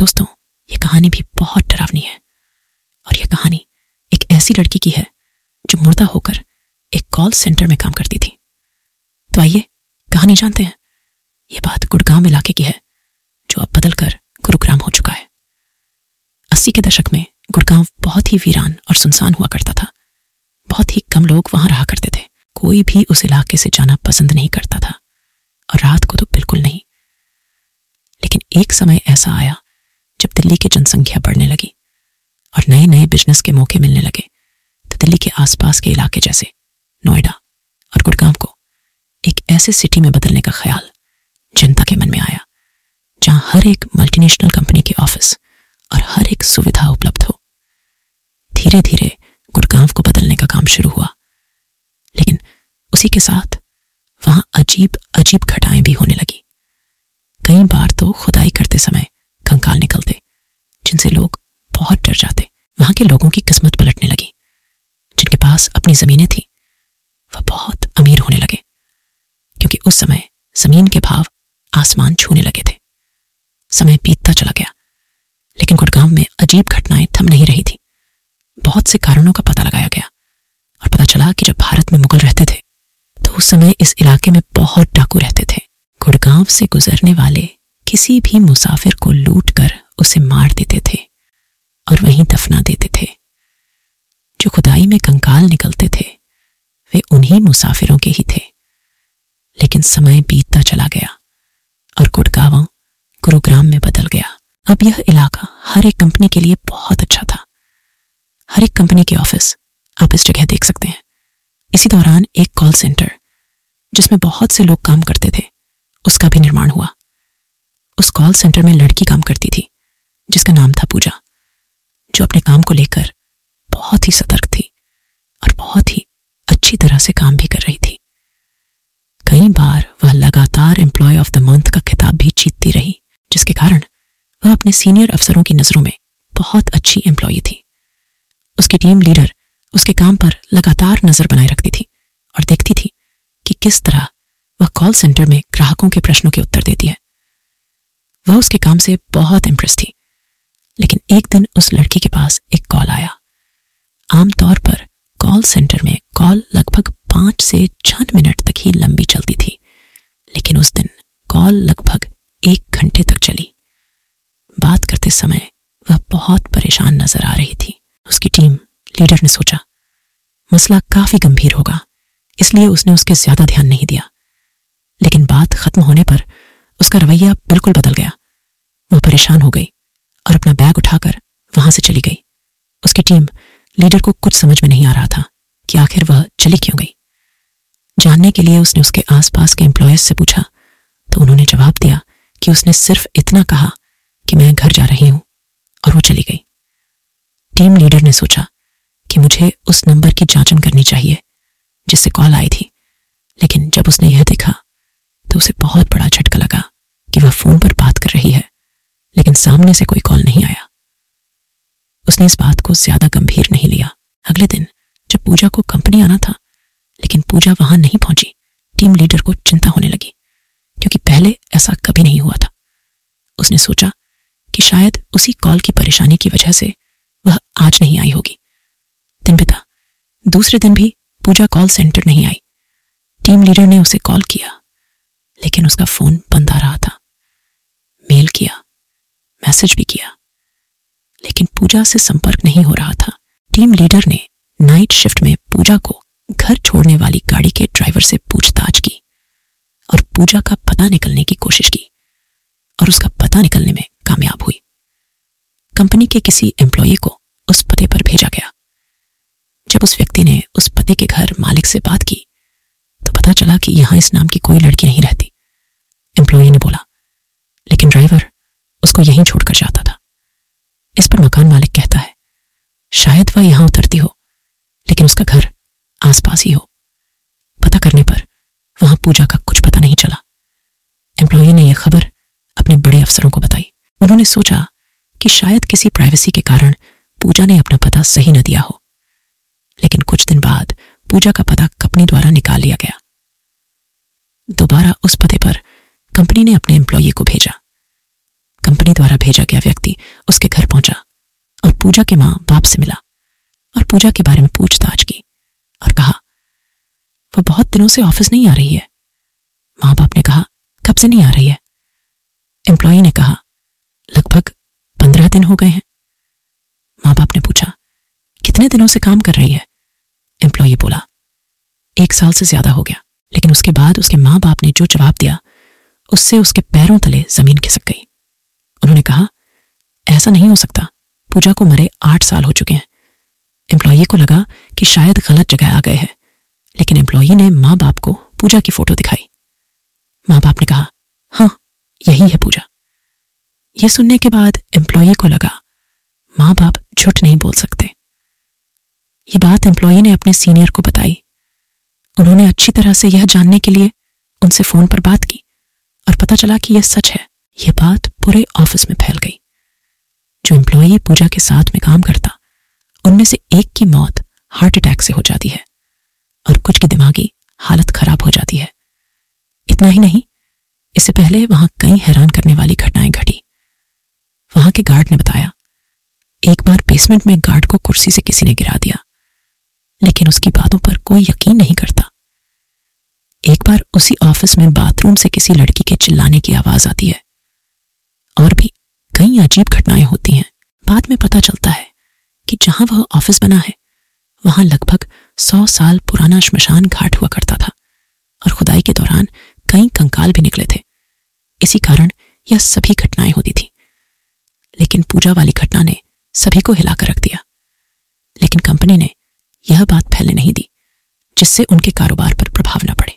दोस्तों, ये कहानी भी बहुत डरावनी है। और यह कहानी एक ऐसी लड़की की है, जो मुर्दा होकर एक कॉल सेंटर में काम करती थी। तो आइए, कहानी जानते हैं। यह बात गुड़गांव इलाके की है, जो अब बदलकर गुरुग्राम हो चुका है। अस्सी के दशक में गुड़गांव बहुत ही वीरान और सुनसान हुआ करता था। बहुत ही कम लोग वहाँ रहा करते थे। कोई भी उस इलाके से जाना पसंद नहीं करता था। और रात को तो बिल्कुल नहीं। लेकिन एक समय ऐसा आया जब दिल्ली की जनसंख्या बढ़ने लगी और नए नए बिज़नेस के मौके मिलने लगे तो दिल्ली के आसपास के इलाके जैसे नोएडा और गुड़गांव को एक ऐसे सिटी में बदलने का ख्याल जनता के मन में आया, जहाँ हर एक मल्टीनेशनल कंपनी के ऑफ़िस और हर एक सुविधा उपलब्ध हो। धीरे धीरे गुड़गांव को बदलने का काम शुरू हुआ, लेकिन उसी के साथ वहाँ अजीब अजीब घटाएँ भी होने लगी। कई बार तो खुदाई करते समय कंकाल निकलते, जिनसे लोग बहुत डर जाते। वहाँ के लोगों की किस्मत पलटने लगी। जिनके पास अपनी जमीनें थी, वह बहुत अमीर होने लगे, क्योंकि उस समय ज़मीन के भाव आसमान छूने लगे थे। समय बीतता चला गया, लेकिन गुड़गांव में अजीब घटनाएँ थम नहीं रही थी। बहुत से कारणों का पता लगाया गया, और पता चला कि जब भारत में मुगल रहते थे तो उस समय इस इलाके में बहुत डाकू रहते थे। गुड़गांव से गुजरने वाले किसी भी मुसाफिर को लूट कर उसे मार देते थे और वहीं दफना देते थे। जो खुदाई में कंकाल निकलते थे, वे उन्हीं मुसाफिरों के ही थे। लेकिन समय बीतता चला गया और गुड़गांव गुरुग्राम में बदल गया। अब यह इलाका हर एक कंपनी के लिए बहुत अच्छा था। हर एक कंपनी के ऑफ़िस आप इस जगह देख सकते हैं। इसी दौरान एक कॉल सेंटर, जिसमें बहुत से लोग काम करते थे, उसका भी निर्माण हुआ। उस कॉल सेंटर में लड़की काम करती थी, जिसका नाम था पूजा, जो अपने काम को लेकर बहुत ही सतर्क थी और बहुत ही अच्छी तरह से काम भी कर रही थी। कई बार वह लगातार एम्प्लॉय ऑफ़ द मंथ का खिताब भी जीतती रही, जिसके कारण वह अपने सीनियर अफसरों की नज़रों में बहुत अच्छी एम्प्लॉय थी। उसकी टीम लीडर उसके काम पर लगातार नज़र बनाए रखती थी और देखती थी कि किस तरह वह कॉल सेंटर में ग्राहकों के प्रश्नों के उत्तर देती है। वह उसके काम से बहुत इंप्रेस थी। लेकिन एक दिन उस लड़की के पास एक कॉल आया। आमतौर पर कॉल सेंटर में कॉल लगभग पाँच से छह मिनट तक ही लंबी चलती थी, लेकिन उस दिन कॉल लगभग एक घंटे तक चली। बात करते समय वह बहुत परेशान नज़र आ रही थी। उसकी टीम लीडर ने सोचा, मसला काफ़ी गंभीर होगा, इसलिए उसने उसके ज़्यादा ध्यान नहीं दिया। लेकिन बात खत्म होने पर उसका रवैया बिल्कुल बदल गया। वह परेशान हो गई और अपना बैग उठाकर वहाँ से चली गई। उसकी टीम लीडर को कुछ समझ में नहीं आ रहा था कि आखिर वह चली क्यों गई। जानने के लिए उसने उसके आसपास के एम्प्लॉयज़ से पूछा तो उन्होंने जवाब दिया कि उसने सिर्फ़ इतना कहा कि मैं घर जा रही हूँ और वो चली गई। टीम लीडर ने सोचा कि मुझे उस नंबर की जांचन करनी चाहिए, जिससे कॉल आई थी। लेकिन जब उसने यह देखा तो उसे बहुत बड़ा झटका लगा कि वह फ़ोन पर बात कर रही है लेकिन सामने से कोई कॉल नहीं आया। उसने इस बात को ज़्यादा गंभीर नहीं लिया। अगले दिन, जब पूजा को कंपनी आना था, लेकिन पूजा वहाँ नहीं पहुँची, टीम लीडर को चिंता होने लगी, क्योंकि पहले ऐसा कभी नहीं हुआ था। उसने सोचा कि शायद उसी कॉल की परेशानी की वजह से वह आज नहीं आई होगी। दिन बिता दूसरे दिन भी पूजा कॉल सेंटर नहीं आई। टीम लीडर ने उसे कॉल किया, लेकिन उसका फ़ोन बंद आ रहा था। मेल किया। मैसेज भी किया। लेकिन पूजा से संपर्क नहीं हो रहा था। टीम लीडर ने नाइट शिफ्ट में पूजा को घर छोड़ने वाली गाड़ी के ड्राइवर से पूछताछ की और पूजा का पता निकलने की कोशिश की और उसका पता निकलने में कामयाब हुई। कंपनी के किसी एम्प्लॉय को उस पते पर भेजा गया। जब उस व्यक्ति ने उस पते के घर मालिक से बात की तो पता चला कि यहाँ इस नाम की कोई लड़की नहीं रहती। एम्प्लॉय ने बोला, लेकिन ड्राइवर उसको यहीं छोड़कर जाता था। इस पर मकान मालिक कहता है, शायद वह यहाँ उतरती हो, लेकिन उसका घर आसपास ही हो। पता करने पर वहाँ पूजा का कुछ पता नहीं चला। एम्प्लॉय ने यह खबर अपने बड़े अफसरों को बताई। उन्होंने सोचा कि शायद किसी प्राइवेसी के कारण पूजा ने अपना पता सही न दिया हो, लेकिन कुछ दिन बाद पूजा का पता कंपनी द्वारा निकाल लिया गया। दोबारा उस पते पर कंपनी ने अपने एम्प्लॉय को भेजा। कंपनी द्वारा भेजा गया व्यक्ति उसके घर पहुँचा और पूजा के माँ बाप से मिला और पूजा के बारे में पूछताछ की और कहा, वो बहुत दिनों से ऑफ़िस नहीं आ रही है। माँ बाप ने कहा, कब से नहीं आ रही है? एम्प्लॉय ने कहा, लगभग पंद्रह दिन हो गए हैं। माँ बाप ने पूछा, कितने दिनों से काम कर रही है? एम्प्लॉय बोला, एक साल से ज़्यादा हो गया, लेकिन उसके बाद उसके माँ बाप ने जो जवाब दिया, उससे उसके पैरों तले ज़मीन खिसक गई। उन्होंने कहा, ऐसा नहीं हो सकता। पूजा को मरे आठ साल हो चुके हैं। एम्प्लॉय को लगा कि शायद गलत जगह आ गए हैं, लेकिन एम्प्लॉय ने माँ बाप को पूजा की फ़ोटो दिखाई। माँ बाप ने कहा हाँ यही है पूजा। यह सुनने के बाद एम्प्लॉय को लगा माँ बाप झूठ नहीं बोल सकते। ये बात एम्प्लॉय ने अपने सीनियर को बताई। उन्होंने अच्छी तरह से यह जानने के लिए उनसे फ़ोन पर बात की और पता चला कि यह सच है। यह बात पूरे ऑफ़िस में फैल गई। जो एम्प्लॉय पूजा के साथ में काम करता, उनमें से एक की मौत हार्ट अटैक से हो जाती है और कुछ की दिमागी हालत खराब हो जाती है। इतना ही नहीं, इससे पहले वहाँ कई हैरान करने वाली घटनाएँ घटी। वहाँ के गार्ड ने बताया, एक बार बेसमेंट में गार्ड को कुर्सी से किसी ने गिरा दिया, लेकिन उसकी बातों पर कोई यकीन नहीं करता। एक बार उसी ऑफ़िस में बाथरूम से किसी लड़की के चिल्लाने की आवाज़ आती है। और भी कई अजीब घटनाएँ होती हैं। बाद में पता चलता है कि जहाँ वह ऑफ़िस बना है, वहाँ लगभग सौ साल पुराना शमशान घाट हुआ करता था और खुदाई के दौरान कई कंकाल भी निकले थे। इसी कारण यह सभी घटनाएँ होती थी। लेकिन पूजा वाली घटना ने सभी को हिलाकर रख दिया। लेकिन कंपनी ने यह बात फैलने नहीं दी, जिससे उनके कारोबार पर प्रभाव न पड़े।